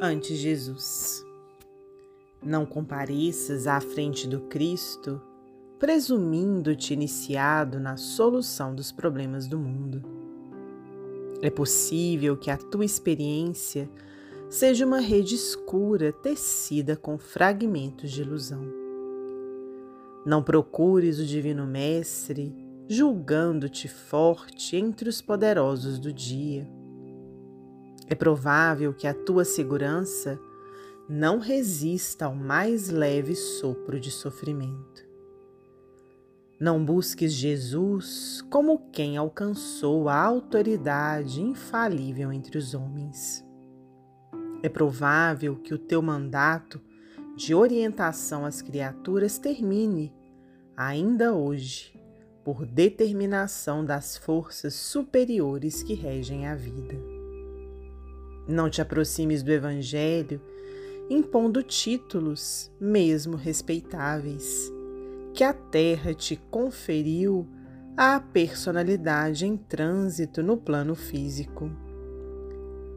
ante Jesus. Não compareças à frente do Cristo presumindo-te iniciado na solução dos problemas do mundo. É possível que a tua experiência seja uma rede escura tecida com fragmentos de ilusão. Não procures o Divino Mestre julgando-te forte entre os poderosos do dia. É provável que a tua segurança não resista ao mais leve sopro de sofrimento. Não busques Jesus como quem alcançou a autoridade infalível entre os homens. É provável que o teu mandato de orientação às criaturas termine, ainda hoje, por determinação das forças superiores que regem a vida. Não te aproximes do Evangelho impondo títulos, mesmo respeitáveis que a Terra te conferiu à personalidade em trânsito no plano físico.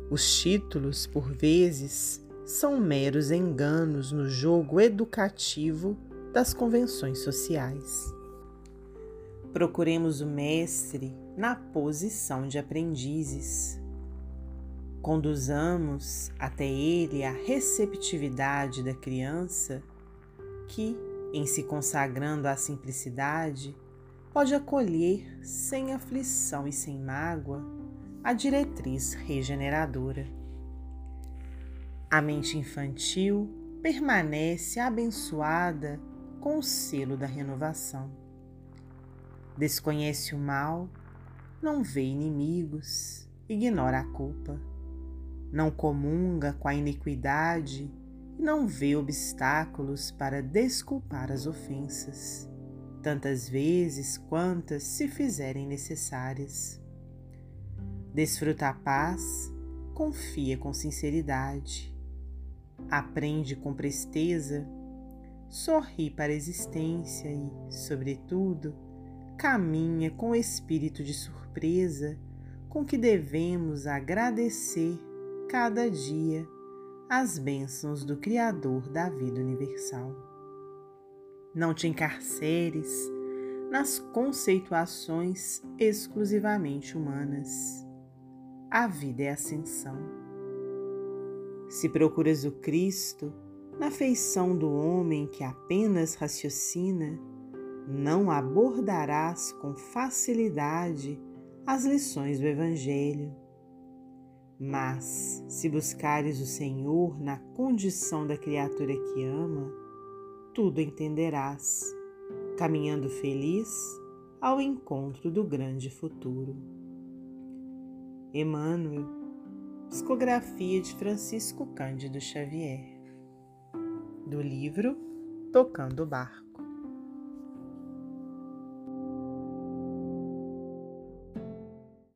Os títulos, por vezes, são meros enganos no jogo educativo das convenções sociais. Procuremos o Mestre na posição de aprendizes. Conduzamos até ele a receptividade da criança que, em se consagrando à simplicidade, pode acolher sem aflição e sem mágoa a diretriz regeneradora. A mente infantil permanece abençoada com o selo da renovação. Desconhece o mal, não vê inimigos, ignora a culpa, não comunga com a iniquidade não vê obstáculos para desculpar as ofensas, tantas vezes quantas se fizerem necessárias. Desfruta a paz, confia com sinceridade, aprende com presteza, sorri para a existência e, sobretudo, caminha com espírito de surpresa com que devemos agradecer cada dia as bênçãos do Criador da vida universal. Não te encarceres nas conceituações exclusivamente humanas. A vida é ascensão. Se procuras o Cristo na feição do homem que apenas raciocina, não abordarás com facilidade as lições do Evangelho mas, se buscares o Senhor na condição da criatura que ama, tudo entenderás, caminhando feliz ao encontro do grande futuro. Emmanuel, psicografia de Francisco Cândido Xavier, do livro Tocando o Barco.